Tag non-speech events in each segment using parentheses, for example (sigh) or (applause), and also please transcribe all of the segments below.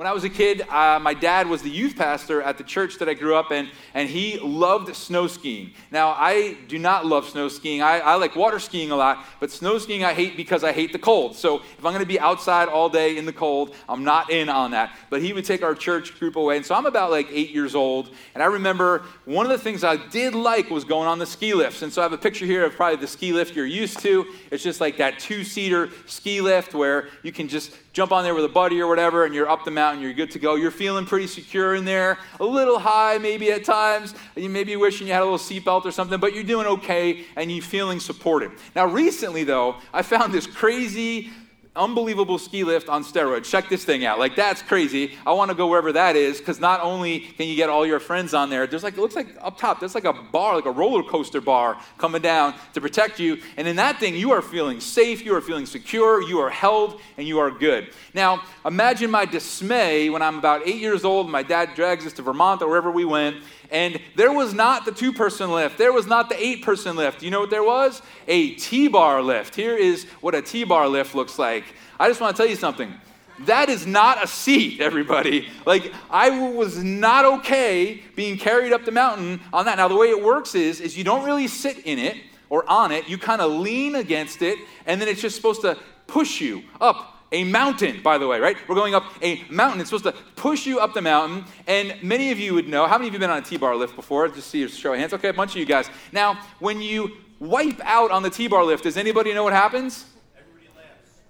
When I was a kid, uh, my dad was the youth pastor at the church that I grew up in, and he loved snow skiing. Now, I do not love snow skiing. I, I like water skiing a lot, but snow skiing I hate because I hate the cold. So if I'm going to be outside all day in the cold, I'm not in on that. But he would take our church group away. And so I'm about like eight years old, and I remember one of the things I did like was going on the ski lifts. And so I have a picture here of probably the ski lift you're used to. It's just like that two seater ski lift where you can just jump on there with a buddy or whatever, and you're up the mountain, you're good to go. You're feeling pretty secure in there, a little high maybe at times. You maybe wishing you had a little seatbelt or something, but you're doing okay and you're feeling supported. Now, recently though, I found this crazy unbelievable ski lift on steroids. Check this thing out. Like that's crazy. I want to go wherever that is because not only can you get all your friends on there, there's like it looks like up top, there's like a bar, like a roller coaster bar coming down to protect you. And in that thing, you are feeling safe, you are feeling secure, you are held, and you are good. Now, imagine my dismay when I'm about eight years old. My dad drags us to Vermont or wherever we went, and there was not the two person lift. There was not the eight person lift. You know what there was? A T bar lift. Here is what a T bar lift looks like. I just want to tell you something. That is not a seat, (laughs) everybody. Like, I was not okay being carried up the mountain on that. Now, the way it works is, is you don't really sit in it or on it. You kind of lean against it, and then it's just supposed to push you up a mountain, by the way, right? We're going up a mountain. It's supposed to push you up the mountain. And many of you would know. How many of you have been on a T bar lift before? Just see your show of hands. Okay, a bunch of you guys. Now, when you wipe out on the T bar lift, does anybody know what happens? Everybody.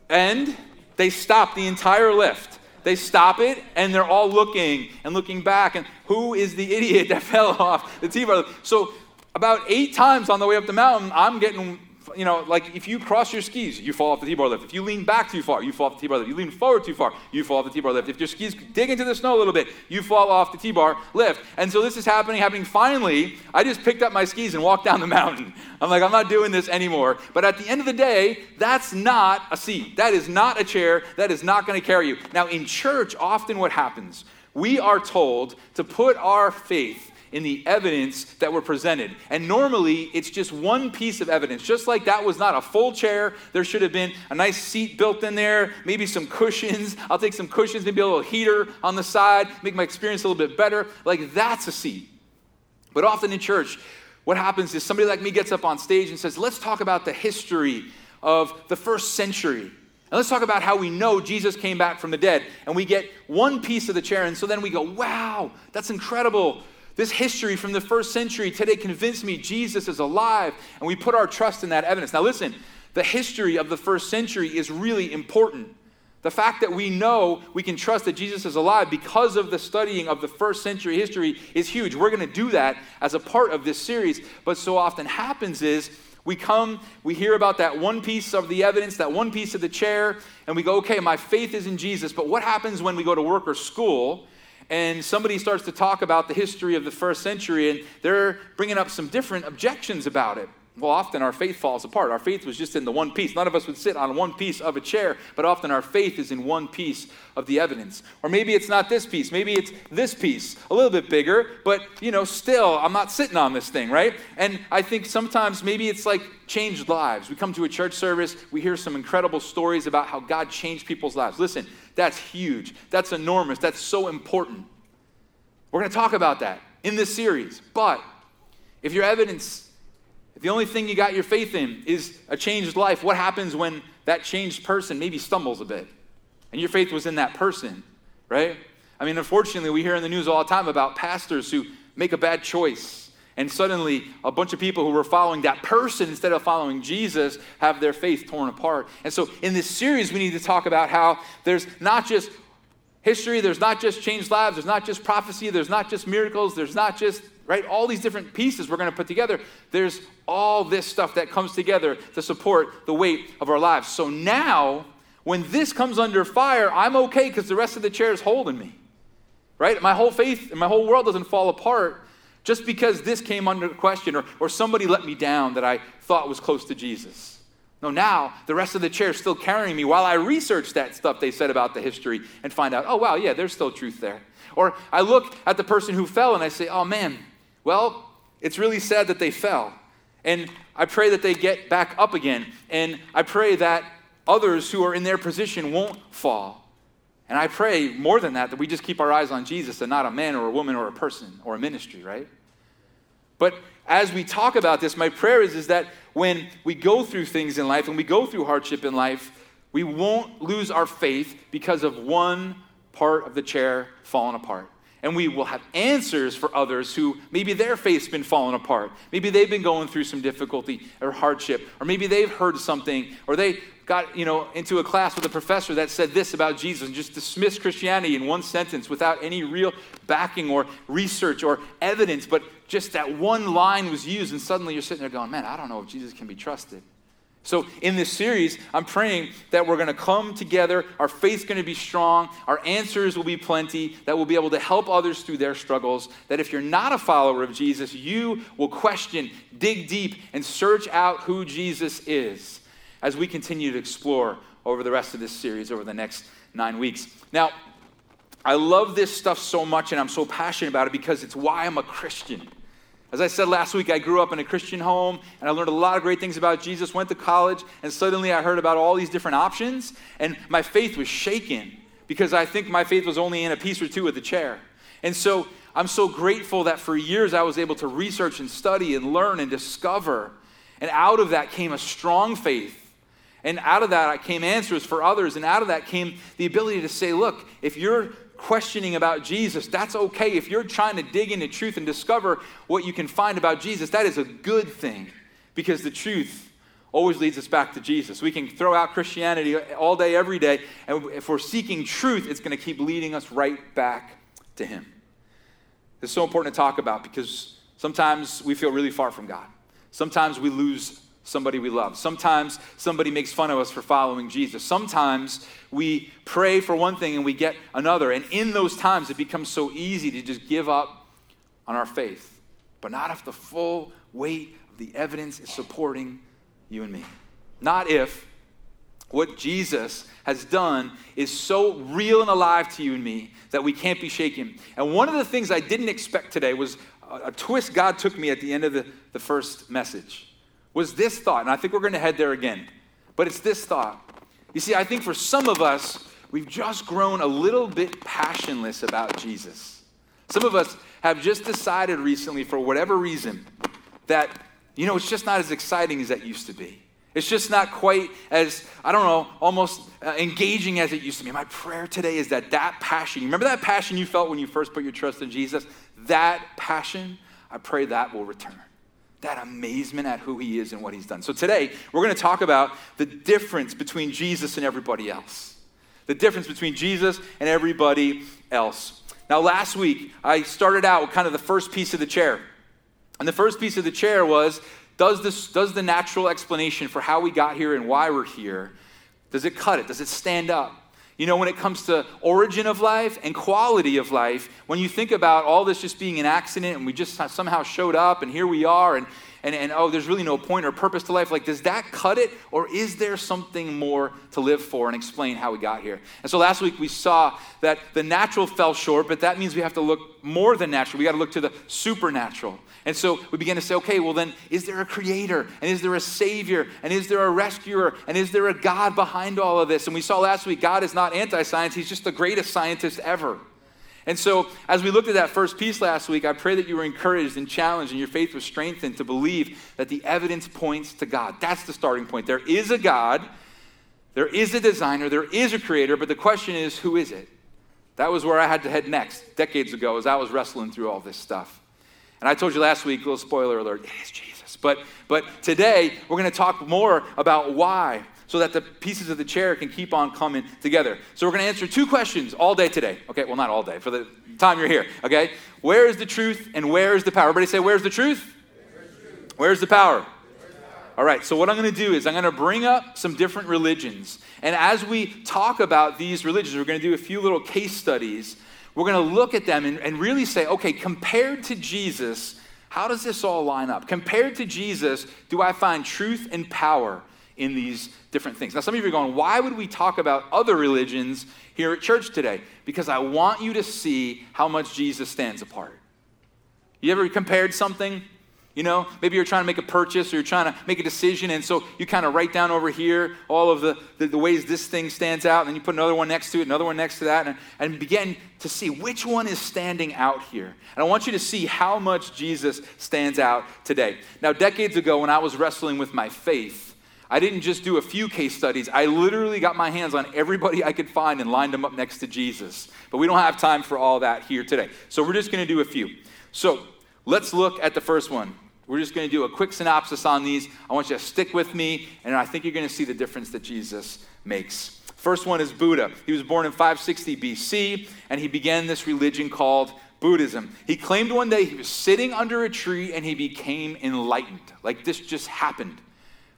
And they stop the entire lift. They stop it and they're all looking and looking back. And who is the idiot that (laughs) fell off the T bar lift? So, about eight times on the way up the mountain, I'm getting you know, like if you cross your skis, you fall off the T-bar lift. If you lean back too far, you fall off the T-bar lift. If you lean forward too far, you fall off the T-bar lift. If your skis dig into the snow a little bit, you fall off the T-bar lift. And so this is happening, happening. Finally, I just picked up my skis and walked down the (laughs) mountain. I'm like, I'm not doing this anymore. But at the end of the day, that's not a seat. That is not a chair. That is not going to carry you. Now, in church, often what happens, we are told to put our faith in the evidence that were presented. And normally, it's just one piece of evidence. Just like that was not a full chair, there should have been a nice seat built in there, maybe some cushions. I'll take some cushions, maybe a little heater on the side, make my experience a little bit better. Like that's a seat. But often in church, what happens is somebody like me gets up on stage and says, Let's talk about the history of the first century. And let's talk about how we know Jesus came back from the dead. And we get one piece of the chair. And so then we go, wow, that's incredible. This history from the first century today convinced me Jesus is alive, and we put our trust in that evidence. Now, listen, the history of the first century is really important. The fact that we know we can trust that Jesus is alive because of the studying of the first century history is huge. We're going to do that as a part of this series. But so often happens is we come, we hear about that one piece of the evidence, that one piece of the chair, and we go, okay, my faith is in Jesus. But what happens when we go to work or school and somebody starts to talk about the history of the first century, and they're bringing up some different objections about it. Well, often our faith falls apart. Our faith was just in the one piece. None of us would sit on one piece of a chair, but often our faith is in one piece of the evidence. Or maybe it's not this piece. Maybe it's this piece, a little bit bigger, but you know, still, I'm not sitting on this thing, right? And I think sometimes maybe it's like changed lives. We come to a church service, we hear some incredible stories about how God changed people's lives. Listen, that's huge. That's enormous. That's so important. We're going to talk about that in this series. But if your evidence, if the only thing you got your faith in is a changed life, what happens when that changed person maybe stumbles a bit and your faith was in that person, right? I mean, unfortunately, we hear in the news all the time about pastors who make a bad choice and suddenly, a bunch of people who were following that person instead of following Jesus have their faith torn apart. And so, in this series, we need to talk about how there's not just history, there's not just changed lives, there's not just prophecy, there's not just miracles, there's not just, right, all these different pieces we're going to put together. There's all this stuff that comes together to support the weight of our lives. So now, when this comes under fire, I'm okay because the rest of the chair is holding me, right? My whole faith and my whole world doesn't fall apart just because this came under question or, or somebody let me down that I thought was close to Jesus. No, now the rest of the chair is still carrying me while I research that stuff they said about the history and find out, oh, wow, yeah, there's still truth there. Or I look at the person who fell and I say, oh, man, well, it's really sad that they fell. And I pray that they get back up again. And I pray that others who are in their position won't fall. And I pray more than that, that we just keep our eyes on Jesus and not a man or a woman or a person or a ministry, right? But as we talk about this, my prayer is, is that when we go through things in life and we go through hardship in life, we won't lose our faith because of one part of the chair falling apart. And we will have answers for others who maybe their faith's been falling apart. Maybe they've been going through some difficulty or hardship, or maybe they've heard something, or they got you know into a class with a professor that said this about Jesus and just dismissed Christianity in one sentence without any real backing or research or evidence, but just that one line was used, and suddenly you're sitting there going, Man, I don't know if Jesus can be trusted. So, in this series, I'm praying that we're going to come together. Our faith's going to be strong. Our answers will be plenty. That we'll be able to help others through their struggles. That if you're not a follower of Jesus, you will question, dig deep, and search out who Jesus is as we continue to explore over the rest of this series over the next nine weeks. Now, I love this stuff so much, and I'm so passionate about it because it's why I'm a Christian. As I said last week, I grew up in a Christian home and I learned a lot of great things about Jesus, went to college, and suddenly I heard about all these different options, and my faith was shaken because I think my faith was only in a piece or two of the chair. And so I'm so grateful that for years I was able to research and study and learn and discover. And out of that came a strong faith. And out of that came answers for others. And out of that came the ability to say, look, if you're questioning about Jesus, that's okay. If you're trying to dig into truth and discover what you can find about Jesus, that is a good thing because the truth always leads us back to Jesus. We can throw out Christianity all day, every day, and if we're seeking truth, it's going to keep leading us right back to Him. It's so important to talk about because sometimes we feel really far from God. Sometimes we lose somebody we love. Sometimes somebody makes fun of us for following Jesus. Sometimes we pray for one thing and we get another. And in those times, it becomes so easy to just give up on our faith. But not if the full weight of the evidence is supporting you and me. Not if what Jesus has done is so real and alive to you and me that we can't be shaken. And one of the things I didn't expect today was a, twist God took me at the end of the, the first message was this thought, and I think we're going to head there again, but it's this thought. You see, I think for some of us, we've just grown a little bit passionless about Jesus. Some of us have just decided recently, for whatever reason, that, you know, it's just not as exciting as that used to be. It's just not quite as, I don't know, almost uh, engaging as it used to be. My prayer today is that that passion, remember that passion you felt when you first put your trust in Jesus? That passion, I pray that will return that amazement at who he is and what he's done. So today, we're going to talk about the difference between Jesus and everybody else. The difference between Jesus and everybody else. Now, last week, I started out with kind of the first piece of the chair. And the first piece of the chair was does, this, does the natural explanation for how we got here and why we're here, does it cut it? Does it stand up? You know, when it comes to origin of life and quality of life, when you think about all this just being an accident and we just somehow showed up and here we are and, and, and oh, there's really no point or purpose to life, like, does that cut it? Or is there something more to live for and explain how we got here? And so last week we saw that the natural fell short, but that means we have to look more than natural. We got to look to the supernatural. And so we begin to say, okay, well, then, is there a creator? And is there a savior? And is there a rescuer? And is there a God behind all of this? And we saw last week, God is not anti science, He's just the greatest scientist ever. And so, as we looked at that first piece last week, I pray that you were encouraged and challenged and your faith was strengthened to believe that the evidence points to God. That's the starting point. There is a God, there is a designer, there is a creator, but the question is, who is it? That was where I had to head next, decades ago, as I was wrestling through all this stuff. And I told you last week, little spoiler alert, it is Jesus. But, but today, we're going to talk more about why, so that the pieces of the chair can keep on coming together. So we're going to answer two questions all day today. Okay, well, not all day, for the time you're here. Okay? Where is the truth and where is the power? Everybody say, Where's the truth? Where's the power? All right, so what I'm going to do is I'm going to bring up some different religions. And as we talk about these religions, we're going to do a few little case studies we're going to look at them and, and really say, okay, compared to Jesus, how does this all line up? Compared to Jesus, do I find truth and power in these different things? Now, some of you are going, why would we talk about other religions here at church today? Because I want you to see how much Jesus stands apart. You ever compared something? You know, maybe you're trying to make a purchase or you're trying to make a decision, and so you kind of write down over here all of the, the, the, ways this thing stands out, and then you put another one next to it, another one next to that, and, and begin to see which one is standing out here. And I want you to see how much Jesus stands out today. Now, decades ago, when I was wrestling with my faith, I didn't just do a few case studies. I literally got my hands on everybody I could find and lined them up next to Jesus. But we don't have time for all that here today. So we're just going to do a few. So Let's look at the first one. We're just going to do a quick synopsis on these. I want you to stick with me, and I think you're going to see the difference that Jesus makes. First one is Buddha. He was born in 560 BC, and he began this religion called Buddhism. He claimed one day he was sitting under a tree and he became enlightened. Like this just happened.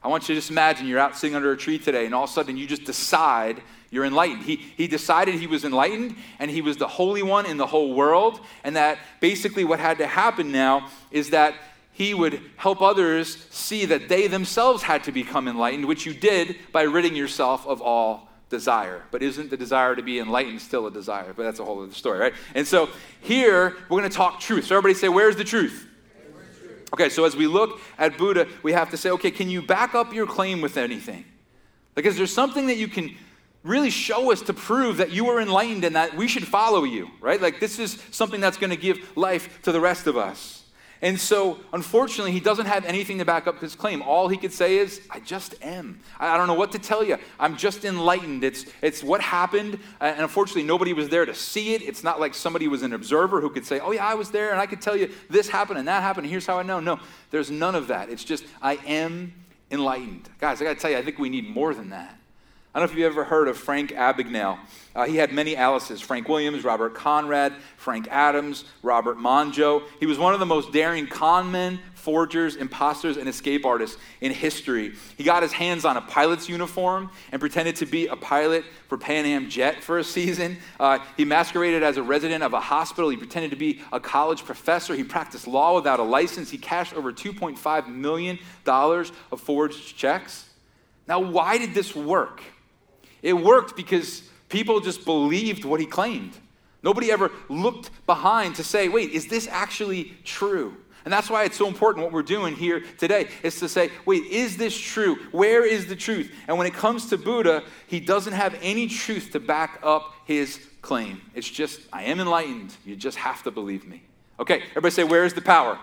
I want you to just imagine you're out sitting under a tree today, and all of a sudden you just decide you're enlightened. He, he decided he was enlightened and he was the holy one in the whole world. And that basically what had to happen now is that he would help others see that they themselves had to become enlightened, which you did by ridding yourself of all desire. But isn't the desire to be enlightened still a desire? But that's a whole other story, right? And so here we're going to talk truth. So everybody say, Where's the truth? Okay, so as we look at Buddha, we have to say, okay, can you back up your claim with anything? Like, is there something that you can really show us to prove that you are enlightened and that we should follow you, right? Like this is something that's going to give life to the rest of us. And so, unfortunately, he doesn't have anything to back up his claim. All he could say is, I just am. I, don't know what to tell you. I'm just enlightened. It's, it's what happened. And unfortunately, nobody was there to see it. It's not like somebody was an observer who could say, Oh, yeah, I was there and I could tell you this happened and that happened. And here's how I know. No, there's none of that. It's just, I am enlightened. Guys, I got to tell you, I think we need more than that. I don't know if you've ever heard of Frank Abagnale. Uh, he had many aliases Frank Williams, Robert Conrad, Frank Adams, Robert Monjo. He was one of the most daring conmen, forgers, imposters, and escape artists in history. He got his hands on a pilot's uniform and pretended to be a pilot for Pan Am Jet for a season. Uh, he masqueraded as a resident of a hospital. He pretended to be a college professor. He practiced law without a license. He cashed over $2.5 million of forged checks. Now, why did this work? It worked because people just believed what he claimed. Nobody ever looked behind to say, wait, is this actually true? And that's why it's so important what we're doing here today is to say, wait, is this true? Where is the truth? And when it comes to Buddha, he doesn't have any truth to back up his claim. It's just, I am enlightened. You just have to believe me. Okay, everybody say, where is the power?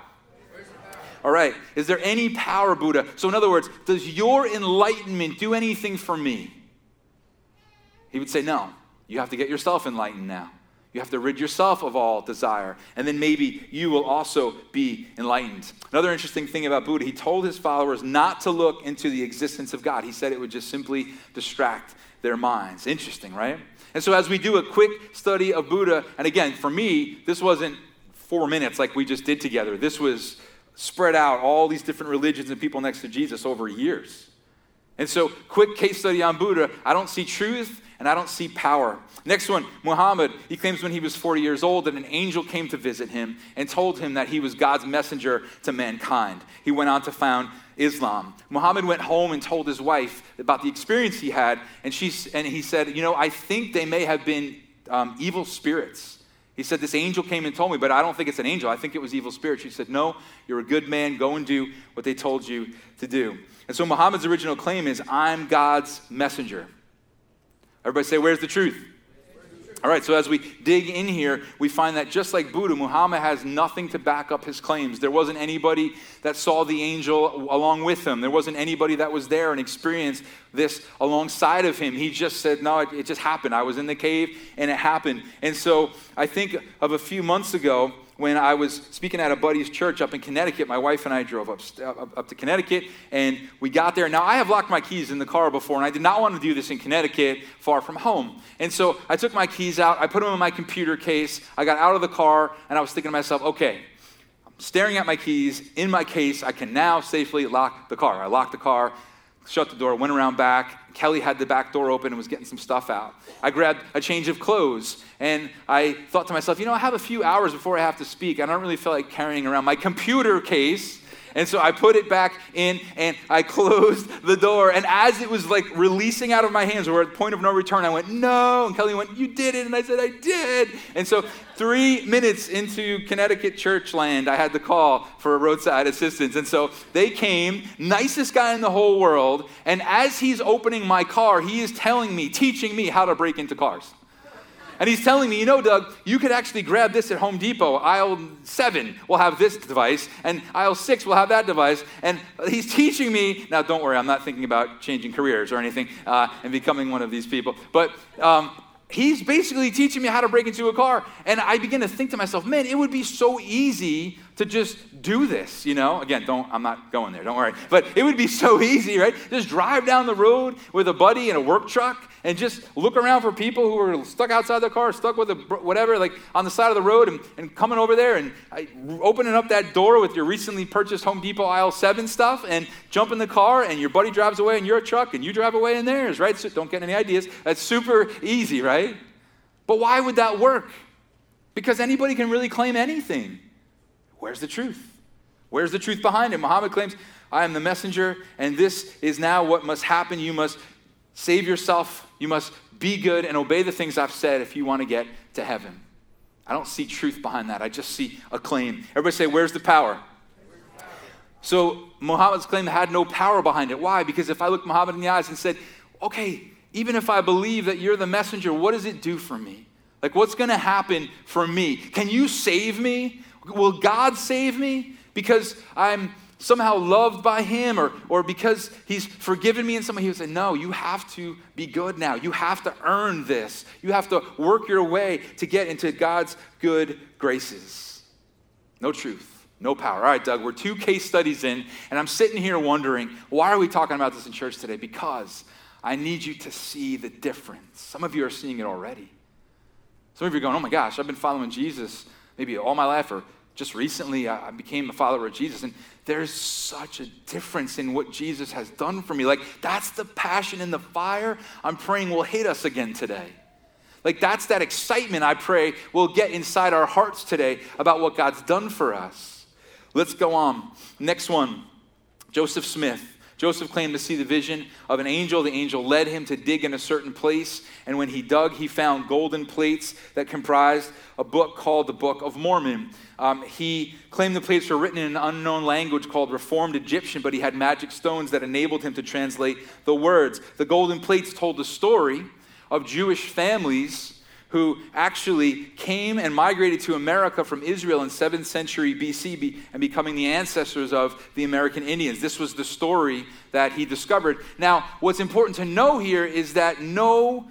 All right, is there any power, Buddha? So, in other words, does your enlightenment do anything for me? He would say, No, you have to get yourself enlightened now. You have to rid yourself of all desire, and then maybe you will also be enlightened. Another interesting thing about Buddha, he told his followers not to look into the existence of God. He said it would just simply distract their minds. Interesting, right? And so, as we do a quick study of Buddha, and again, for me, this wasn't four minutes like we just did together. This was spread out, all these different religions and people next to Jesus over years. And so, quick case study on Buddha I don't see truth and I don't see power. Next one, Muhammad. He claims when he was 40 years old that an angel came to visit him and told him that he was God's messenger to mankind. He went on to found Islam. Muhammad went home and told his wife about the experience he had, and, she, and he said, You know, I think they may have been um, evil spirits. He said, This angel came and told me, but I don't think it's an angel. I think it was evil spirits. She said, No, you're a good man. Go and do what they told you to do. And so Muhammad's original claim is, I'm God's messenger. Everybody say, Where's the truth? All right, so as we dig in here, we find that just like Buddha, Muhammad has nothing to back up his claims. There wasn't anybody that saw the angel along with him. There wasn't anybody that was there and experienced this alongside of him. He just said, No, it, it just happened. I was in the cave and it happened. And so I think of a few months ago, when I was speaking at a buddy's church up in Connecticut. My wife and I drove up, up, up, to Connecticut, and we got there. Now, I have locked my keys in the car before, and I did not want to do this in Connecticut, far from home. And so I took my keys out, I put them in my computer case, I got out of the car, and I was thinking to myself, okay, I'm staring at my keys in my case, I can now safely lock the car. I locked the car, shut the door, went around back. Kelly had the back door open and was getting some stuff out. I grabbed a change of clothes and I thought to myself, you know, I have a few hours before I have to speak. I don't really feel like carrying around my computer case And so I put it back in and I (laughs) closed the door. And as it was like releasing out of my hands, or at point of no return, I went, no. And Kelly went, you did it. And I said, I did. And so three minutes into Connecticut church land, I had the call for a roadside assistance. And so they came, nicest guy in the whole world. And as he's opening my car, he is telling me, teaching me how to break into cars. And he's telling me, you know, Doug, you could actually grab this at Home Depot. Aisle seven will have this device, and aisle six will have that device. And he's teaching me. Now, don't worry, I'm not thinking about changing careers or anything uh, and becoming one of these people. But um, he's basically teaching me how to break into a car. And I begin to think to myself, man, it would be so easy to just do this, you know? Again, don't, I'm not going there, don't worry. But it would be so (laughs) easy, right? Just drive down the road with a buddy in a work truck and just look around for people who are stuck outside their car, stuck with a whatever, like on the side of the road, and, and coming over there and opening up that door with your recently purchased Home Depot aisle seven stuff, and jump in the car, and your buddy drives away in your truck, and you drive away in theirs, right? So don't get any ideas. That's super easy, right? But why would that work? Because anybody can really claim anything. Where's the truth? Where's the truth behind it? Muhammad claims, I am the messenger, and this is now what must happen. You must save yourself. You must be good and obey the things I've said if you want to get to heaven. I don't see truth behind that. I just see a claim. Everybody say, Where's the power? So Muhammad's claim had no power behind it. Why? Because if I looked Muhammad in the eyes and said, Okay, even if I believe that you're the messenger, what does it do for me? Like, what's going to happen for me? Can you save me? Will God save me? Because I'm somehow loved by him or, or because he's forgiven me in some way. He would say, No, you have to be good now. You have to earn this. You have to work your way to get into God's good graces. No truth, no power. All right, Doug, we're two case studies in, and I'm sitting here wondering, why are we talking about this in church today? Because I need you to see the difference. Some of you are seeing it already. Some of you are going, Oh my gosh, I've been following Jesus maybe all my life or just recently I became a follower of Jesus, and there's such a difference in what Jesus has done for me. Like, that's the passion and the fire I'm praying will hit us again today. Like, that's that excitement I pray will get inside our hearts today about what God's done for us. Let's go on. Next one Joseph Smith. Joseph claimed to see the vision of an angel. The angel led him to dig in a certain place, and when he dug, he found golden plates that comprised a book called the Book of Mormon. Um, he claimed the plates were written in an unknown language called Reformed Egyptian, but he had magic stones that enabled him to translate the words. The golden plates told the story of Jewish families who actually came and migrated to America from Israel in 7th century BC and becoming the ancestors of the American Indians. This was the story that he discovered. Now, what's important to know here is that no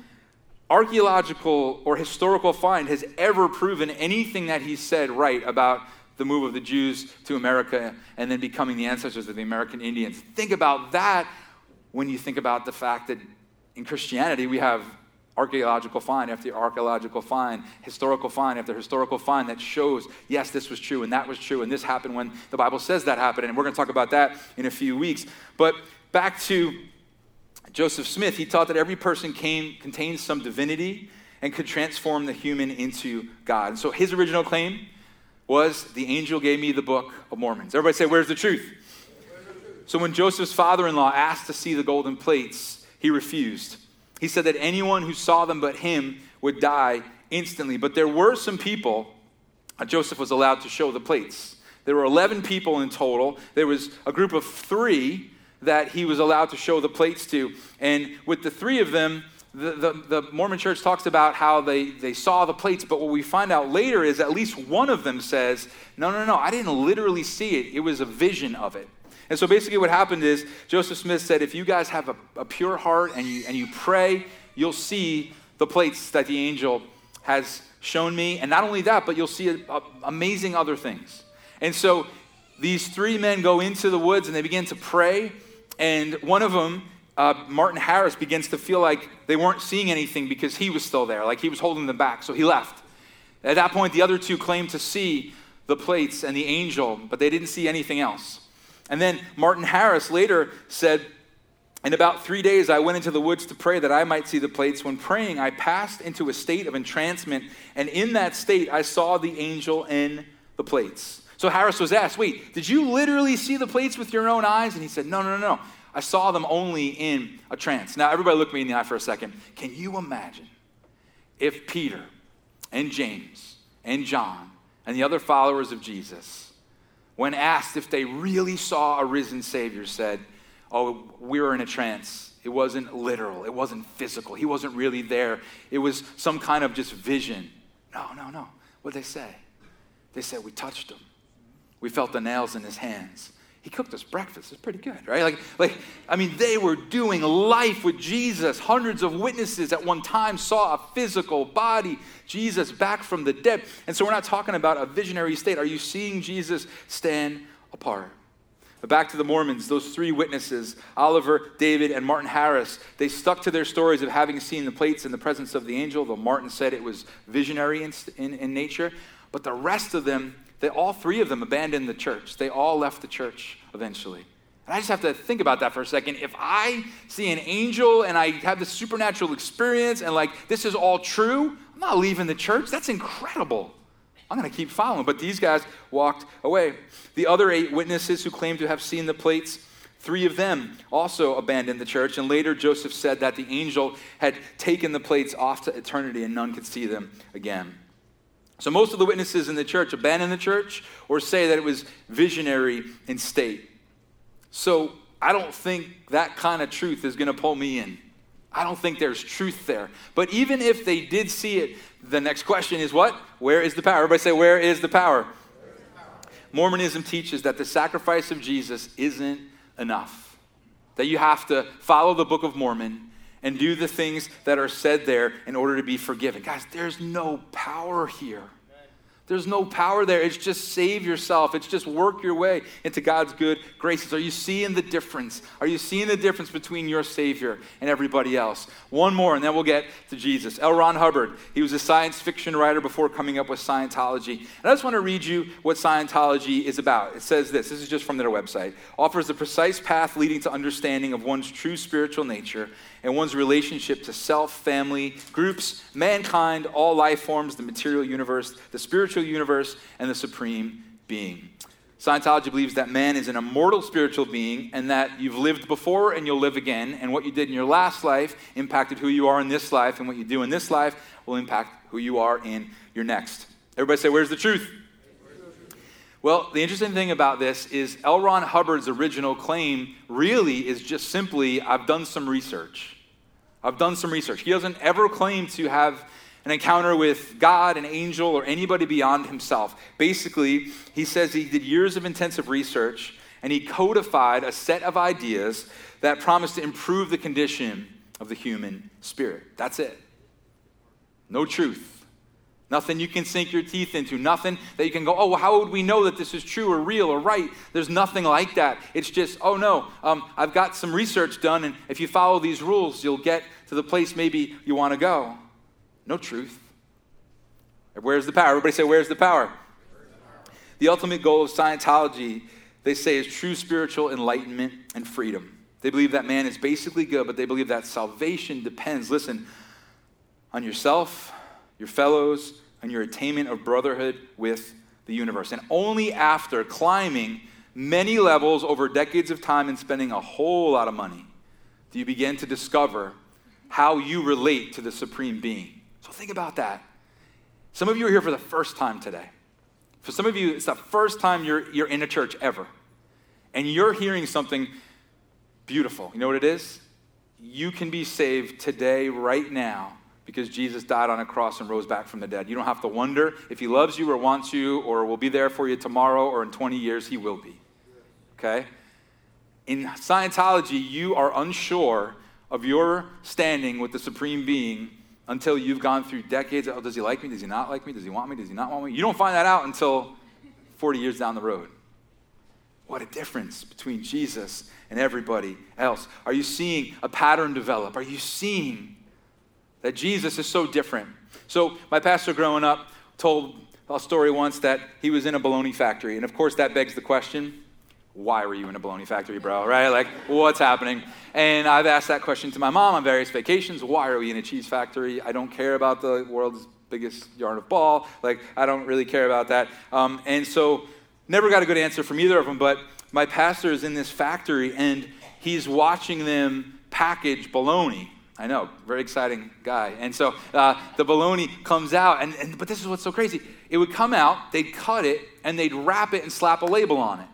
archaeological or historical find has ever proven anything that he said right about the move of the Jews to America and then becoming the ancestors of the American Indians. Think about that when you think about the fact that in Christianity we have archaeological find after archaeological find, historical find after historical find that shows, yes, this was true and that was true and this happened when the Bible says that happened. And we're going to talk about that in a few weeks. But back to Joseph Smith, he taught that every person came, contains some divinity and could transform the human into God. And so his original claim was the angel gave me the book of Mormons. Everybody say, Where's the truth? So when Joseph's father in law asked to see the golden plates, he refused. He said that anyone who saw them but him would die instantly. But there were some people uh, Joseph was allowed to show the plates. There were 11 people in total. There was a group of three that he was allowed to show the plates to. And with the three of them, the, the, the, Mormon church talks about how they, they saw the plates, but what we find out later is at least one of them says, No, no, no, I didn't literally see it. It was a vision of it. And so basically, what happened is Joseph Smith said, if you guys have a, a pure heart and you, and you pray, you'll see the plates that the angel has shown me. And not only that, but you'll see a, a, amazing other things. And so these three men go into the woods and they begin to pray. And one of them, uh, Martin Harris, begins to feel like they weren't seeing anything because he was still there, like he was holding them back. So he left. At that point, the other two claimed to see the plates and the angel, but they didn't see anything else. And then Martin Harris later said, In about three days, I went into the woods to pray that I might see the plates. When praying, I passed into a state of entrancement, and in that state, I saw the angel in the plates. So Harris was asked, Wait, did you literally see the plates with your own eyes? And he said, No, no, no, no. I saw them only in a trance. Now, everybody look me in the eye for a second. Can you imagine if Peter and James and John and the other followers of Jesus, when asked if they really saw a risen Savior, said, Oh, we were in a trance. It wasn't literal, it wasn't physical. He wasn't really there. It was some kind of just vision. No, no, no. What did they say? They said, We touched him. We felt the nails in his hands. He cooked us breakfast. It's pretty good, right? Like, like, I mean, they were doing life with Jesus. Hundreds of witnesses at one time saw a physical body, Jesus back from the dead. And so we're not talking about a visionary state. Are you seeing Jesus stand apart? But back to the Mormons, those three witnesses, Oliver, David, and Martin Harris, they stuck to their stories of having seen the plates in the presence of the angel, though Martin said it was visionary in, in, in nature. But the rest of them they all three of them abandoned the church. They all left the church eventually. And I just have to think about that for a second. If I see an angel and I have this supernatural experience and like this is all true, I'm not leaving the church. That's incredible. I'm going to keep following. But these guys walked away. The other eight witnesses who claimed to have seen the plates, three of them also abandoned the church. And later, Joseph said that the angel had taken the plates off to eternity and none could see them again. So most of the witnesses in the church abandon the church or say that it was visionary in state. So I don't think that kind of truth is going to pull me in. I don't think there's truth there. But even if they did see it, the next question is what? Where is the power? Everybody say, Where is the power? Mormonism teaches that the sacrifice of Jesus isn't enough. That you have to follow the Book of Mormon and do the things that are said there in order to be forgiven. Guys, there's no power here. There's no power there. It's just save yourself. It's just work your way into God's good graces. Are you seeing the difference? Are you seeing the difference between your Savior and everybody else? One more, and then we'll get to Jesus. L. Ron Hubbard, he was a science fiction writer before coming up with Scientology. And I just want to read you what Scientology is about. It says this this is just from their website offers a precise path leading to understanding of one's true spiritual nature and one's relationship to self, family, groups, mankind, all life forms, the material universe, the spiritual universe, and the supreme being. Scientology believes that man is an immortal spiritual being and that you've lived before and you'll live again, and what you did in your last life impacted who you are in this life, and what you do in this life will impact who you are in your next. Everybody say, Where's the truth? Well, the interesting thing about this is L. Ron Hubbard's original claim really is just simply I've done some research. I've done some research. He doesn't ever claim to have an encounter with God, an angel, or anybody beyond himself. Basically, he says he did years of intensive research and he codified a set of ideas that promised to improve the condition of the human spirit. That's it. No truth. Nothing you can sink your teeth into. Nothing that you can go, oh, well, how would we know that this is true or real or right? There's nothing like that. It's just, oh, no, um, I've got some research done, and if you follow these rules, you'll get to the place maybe you want to go. No truth. Where's the power? Everybody say, where's the power? The ultimate goal of Scientology, they say, is true spiritual enlightenment and freedom. They believe that man is basically good, but they believe that salvation depends, listen, on yourself your fellows, and your attainment of brotherhood with the universe. And only after climbing many levels over decades of time and spending a whole lot of money do you begin to discover how you relate to the supreme being. So think about that. Some of you are here for the first time today. For some of you, it's the first time you're, you're in a church ever. And you're hearing something beautiful. You know what it is? You can be saved today, right now, because Jesus died on a cross and rose back from the dead. You don't have to wonder if he loves you or wants you or will be there for you tomorrow or in 20 years. He will be. Okay? In Scientology, you are unsure of your standing with the Supreme Being until you've gone through decades. Oh, does he like me? Does he not like me? Does he want me? Does he not want me? You don't find that out until 40 years down the road. What a difference between Jesus and everybody else. Are you seeing a pattern develop? Are you seeing that Jesus is so different. So, my pastor growing up told a story once that he was in a bologna factory. And of course, that begs the question why were you in a bologna factory, bro? Right? Like, what's happening? And I've asked that question to my mom on various vacations. Why are we in a cheese factory? I don't care about the world's biggest yarn of ball. Like, I don't really care about that. Um, and so Never got a good answer from either of them, but my pastor is in this factory and he's watching them package bologna. I know, very exciting guy. And so uh, the bologna comes out, and, and, but this is what's so crazy. It would come out, they'd cut it, and they'd wrap it and slap a label on it.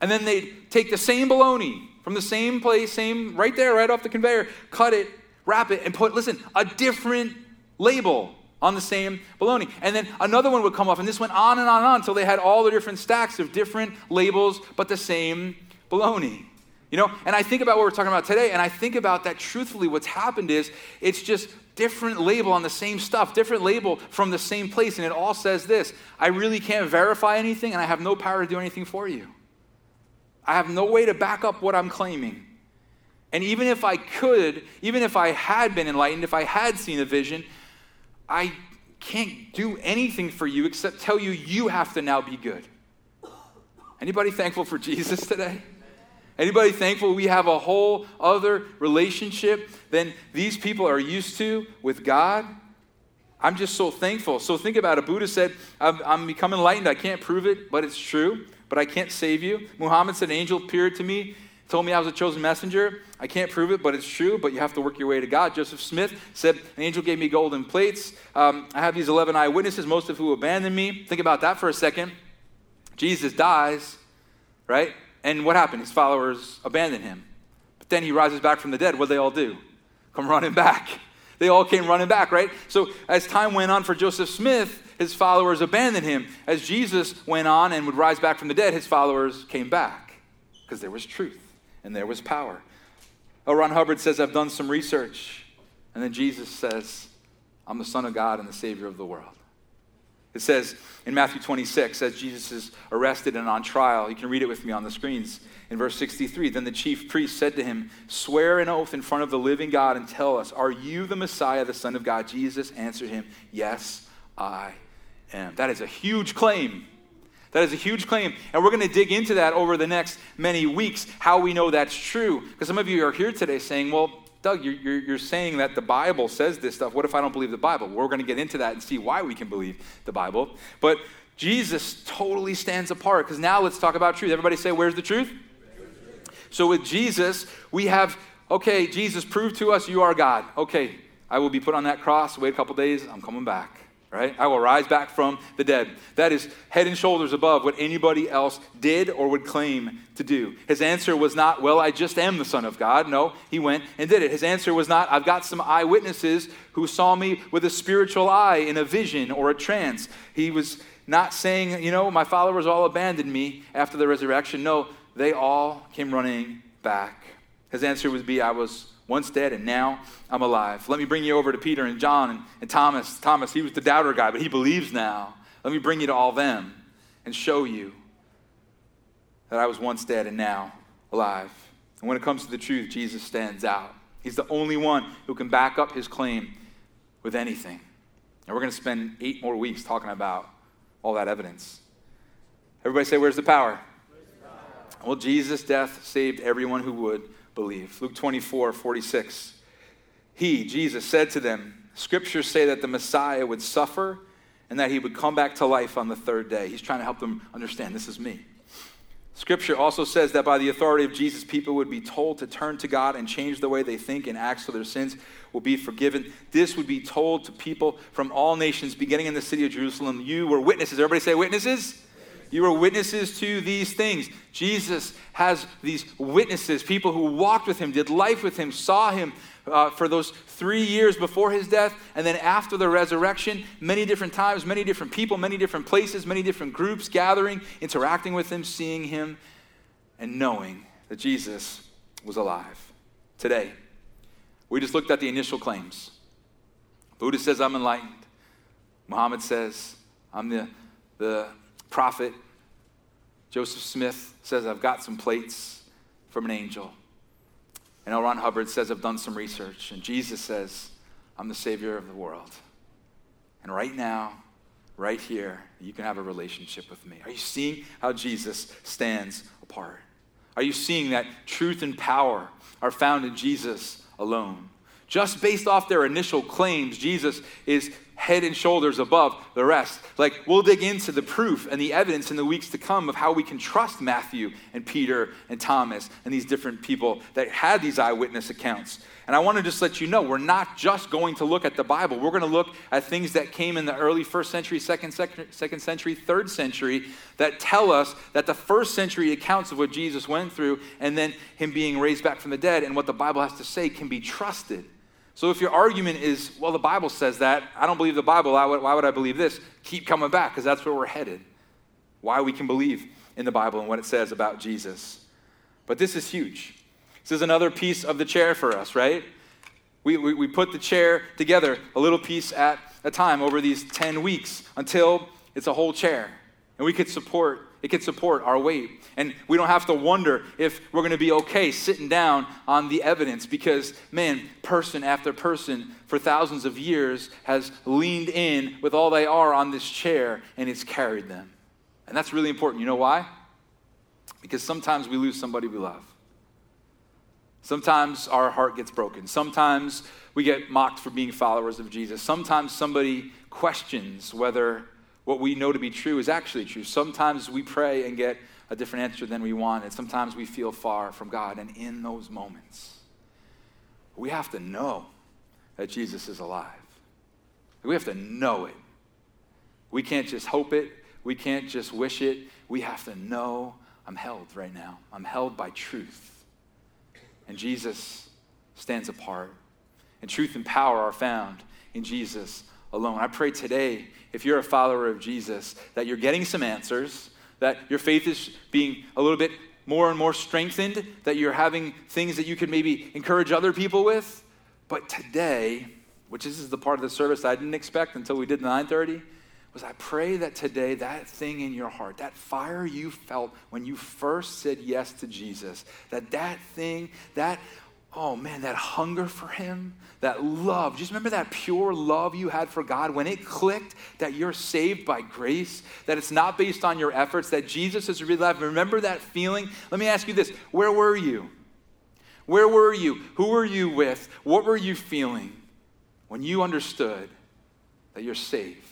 And then they'd take the same bologna from the same place, same, right there, right off the conveyor, cut it, wrap it, and put, listen, a different label on the same bologna. And then another one would come off, and this went on and on and on until they had all the different stacks of different labels, but the same bologna. You know, and I think about what we're talking about today, and I think about that truthfully, what's happened is it's just different label on the same stuff, different label from the same place, and it all says this I really can't verify anything, and I have no power to do anything for you. I have no way to back up what I'm claiming. And even if I could, even if I had been enlightened, if I had seen a vision, I can't do anything for you except tell you you have to now be good. Anybody thankful for (laughs) Jesus today? Anybody thankful we have a whole other relationship than these people are used to with God? I'm just so thankful. So think about it. Buddha said, I'm, I'm becoming enlightened. I can't prove it, but it's true. But I can't save you. Muhammad said, An angel appeared to me told me I was a chosen messenger. I can't prove it, but it's true, but you have to work your way to God. Joseph Smith said, An angel gave me golden plates. Um, I have these 11 eyewitnesses, most of who abandoned me. Think about that for a second. Jesus dies, right? And what happened? His followers abandoned him. But then he rises back from the dead. What do they all do? Come running (laughs) back. They all came running back, right? So as time went on for Joseph Smith, his followers abandoned him. As Jesus went on and would rise back from the dead, his followers came back because there was truth and there was power. L. Ron Hubbard says, I've done some research. And then Jesus says, I'm the Son of God and the Savior of the world. It says in Matthew 26, as Jesus is arrested and on trial, you can read it with me on the screens. In verse 63, then the chief priest said to him, Swear an oath in front of the living God and tell us, Are you the Messiah, the Son of God? Jesus answered him, Yes, I am. That is a huge claim. That is a huge claim. And we're going to dig into that over the next many weeks, how we know that's true. Because some of you are here today saying, well, Doug, you're, you're, you're, saying that the Bible says this stuff. What if I don't believe the Bible? We're going to get into that and see why we can believe the Bible. But Jesus totally stands apart because now let's talk about truth. Everybody say, Where's the truth? So with Jesus, we have, okay, Jesus, prove to us you are God. Okay, I will be put on that cross, wait a couple days, I'm coming back right? I will rise back from the dead. That is head and shoulders above what anybody else did or would claim to do. His answer was not, well, I just am the Son of God. No, he went and did it. His answer was not, I've got some eyewitnesses who saw me with a spiritual eye in a vision or a trance. He was not saying, you know, my followers all abandoned me after the resurrection. No, they all came running back. His answer would be, I was once dead, and now I'm alive. Let me bring you over to Peter and John and, and Thomas. Thomas, he was the doubter guy, but he believes now. Let me bring you to all them and show you that I was once dead and now alive. And when it comes to the truth, Jesus stands out. He's the only one who can back up his claim with anything. And we're going to spend eight more weeks talking about all that evidence. Everybody say, Where's the power? Where's the power? Well, Jesus' death saved everyone who would believe. Luke 24, 46. He, Jesus, said to them, Scriptures say that the Messiah would suffer and that he would come back to life on the third day. He's trying to help them understand this is me. Scripture also says that by the authority of Jesus, people would be told to turn to God and change the way they think and act so their sins will be forgiven. This would be told to people from all nations, beginning in the city of Jerusalem. You were witnesses. Everybody say witnesses? You are witnesses to these things. Jesus has these witnesses, people who walked with him, did life with him, saw him uh, for those three years before his death, and then after the resurrection, many different times, many different people, many different places, many different groups gathering, interacting with him, seeing him, and knowing that Jesus was alive. Today, we just looked at the initial claims. Buddha says, I'm enlightened. Muhammad says, I'm the, the prophet Joseph Smith says, I've got some plates from an angel. And L. Ron Hubbard says, I've done some research. And Jesus says, I'm the Savior of the world. And right now, right here, you can have a relationship with me. Are you seeing how Jesus stands apart? Are you seeing that truth and power are found in Jesus alone? Just based off their initial claims, Jesus is head and shoulders above the rest. Like, we'll dig into the proof and the evidence in the weeks to come of how we can trust Matthew and Peter and Thomas and these different people that had these eyewitness accounts. And I want to just let you know, we're not just going to look at the Bible. We're going to look at things that came in the early first century, second, second century, third century that tell us that the first century accounts of what Jesus went through and then him being raised back from the dead and what the Bible has to say can be trusted. So if your argument is, well, the Bible says that, I don't believe the Bible, why would, why would I believe this? Keep coming back because that's where we're headed. Why we can believe in the Bible and what it says about Jesus. But this is huge. This is another piece of the chair for us, right? We, we, we put the chair together a little piece at a time over these 10 weeks until it's a whole chair. And we could support, it can support our weight. And we don't have to wonder if we're going to be okay sitting down on the evidence because, man, person after person for thousands of years has leaned in with all they are on this chair and it's carried them. And that's really important. You know why? Because sometimes we lose somebody we love. Sometimes our heart gets broken. Sometimes we get mocked for being followers of Jesus. Sometimes somebody questions whether what we know to be true is actually true. Sometimes we pray and get a different answer than we want, and sometimes we feel far from God. And in those moments, we have to know that Jesus is alive. We have to know it. We can't just hope it, we can't just wish it. We have to know I'm held right now. I'm held by truth. And Jesus stands apart. And truth and power are found in Jesus alone. I pray today, if you're a follower of Jesus, that you're getting some answers, that your faith is being a little bit more and more strengthened, that you're having things that you could maybe encourage other people with. But today, which this is the part of the service I didn't expect until we did 930, was I pray that today that thing in your heart, that fire you felt when you first said yes to Jesus, that that thing, that oh man, that hunger for him, that love, just remember that pure love you had for God when it clicked that you're saved by grace, that it's not based on your efforts, that Jesus is really alive. Remember that feeling? Let me ask you this, where were you? Where were you? Who were you with? What were you feeling when you understood that you're saved?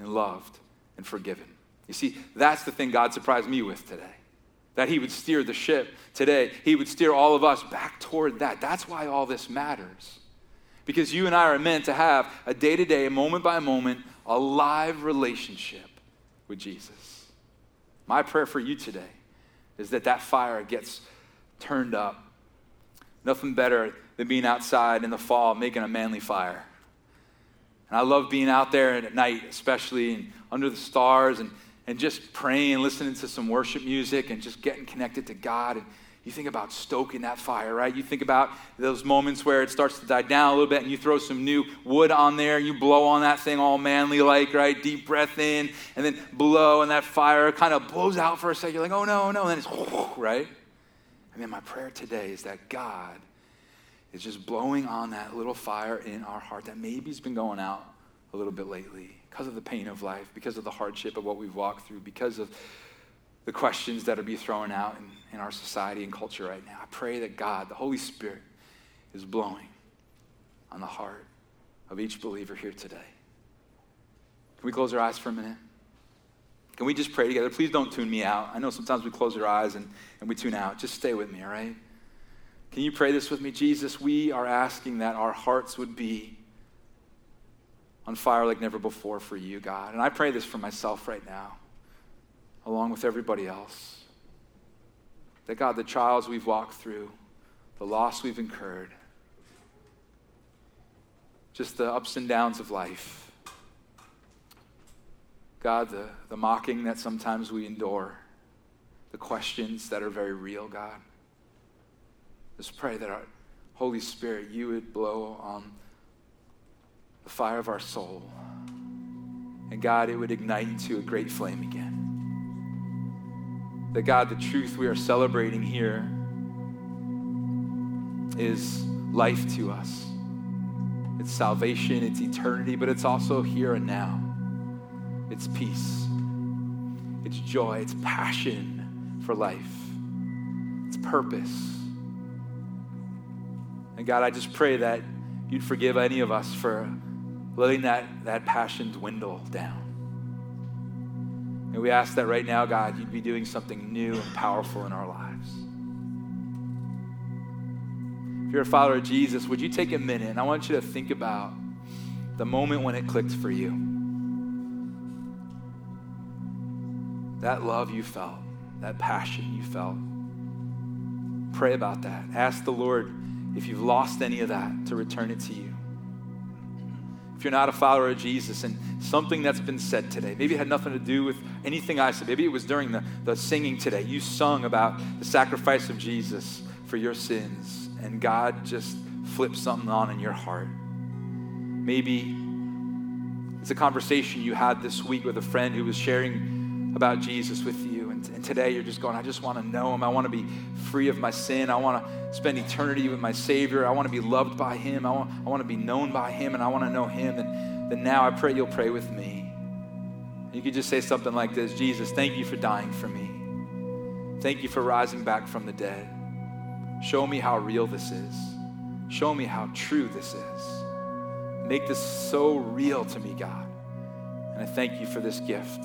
and loved and forgiven. You see, that's the thing God surprised me with today. That He would steer the ship today. He would steer all of us back toward that. That's why all this matters. Because you and I are meant to have a day to day, moment by moment, a live relationship with Jesus. My prayer for you today is that that fire gets turned up. Nothing better than being outside in the fall making a manly fire. And I love being out there at night, especially and under the stars and, and just praying and listening to some worship music and just getting connected to God. And you think about stoking that fire, right? You think about those moments where it starts to die down a little bit and you throw some new wood on there and you blow on that thing all manly like, right? Deep breath in and then blow and that fire kind of blows out for a second. You're like, oh no, no. And then it's, (laughs) right? And then my prayer today is that God is just blowing on that little fire in our heart that maybe has been going out a little bit lately because of the pain of life, because of the hardship of what we've walked through, because of the questions that are being thrown out in, in our society and culture right now. I pray that God, the Holy Spirit, is blowing on the heart of each believer here today. Can we close our eyes for a minute? Can we just pray together? Please don't tune me out. I know sometimes we close our eyes and, and we tune out. Just stay with me, all right? Can you pray this with me? Jesus, we are asking that our hearts would be on fire like never before for you, God. And I pray this for myself right now, along with everybody else. That, God, the trials we've walked through, the loss we've incurred, just the ups and downs of life, God, the, the mocking that sometimes we endure, the questions that are very real, God. Just pray that our Holy Spirit, you would blow on the fire of our soul. And God, it would ignite into a great flame again. That God, the truth we are celebrating here is life to us. It's salvation, it's eternity, but it's also here and now. It's peace, it's joy, it's passion for life, it's purpose. And God, I just pray that you'd forgive any of us for letting that, that passion dwindle down. And we ask that right now, God, you'd be doing something new and powerful in our lives. If you're a follower of Jesus, would you take a minute and I want you to think about the moment when it clicked for you? That love you felt, that passion you felt. Pray about that. Ask the Lord if you've lost any of that to return it to you. If you're not a follower of Jesus and something that's been said today, maybe it had nothing to do with anything I said, maybe it was during the, the singing today. You sung about the sacrifice of Jesus for your sins, and God just flipped something on in your heart. Maybe it's a conversation you had this week with a friend who was sharing about Jesus with you and, and today you're just going, I just want to know him. I want to be free of my sin. I want to spend eternity with my Savior. I want to be loved by him. I want, I want to be known by him, and I want to know him. And then now I pray you'll pray with me. You could just say something like this Jesus, thank you for dying for me. Thank you for rising back from the dead. Show me how real this is. Show me how true this is. Make this so real to me, God. And I thank you for this gift.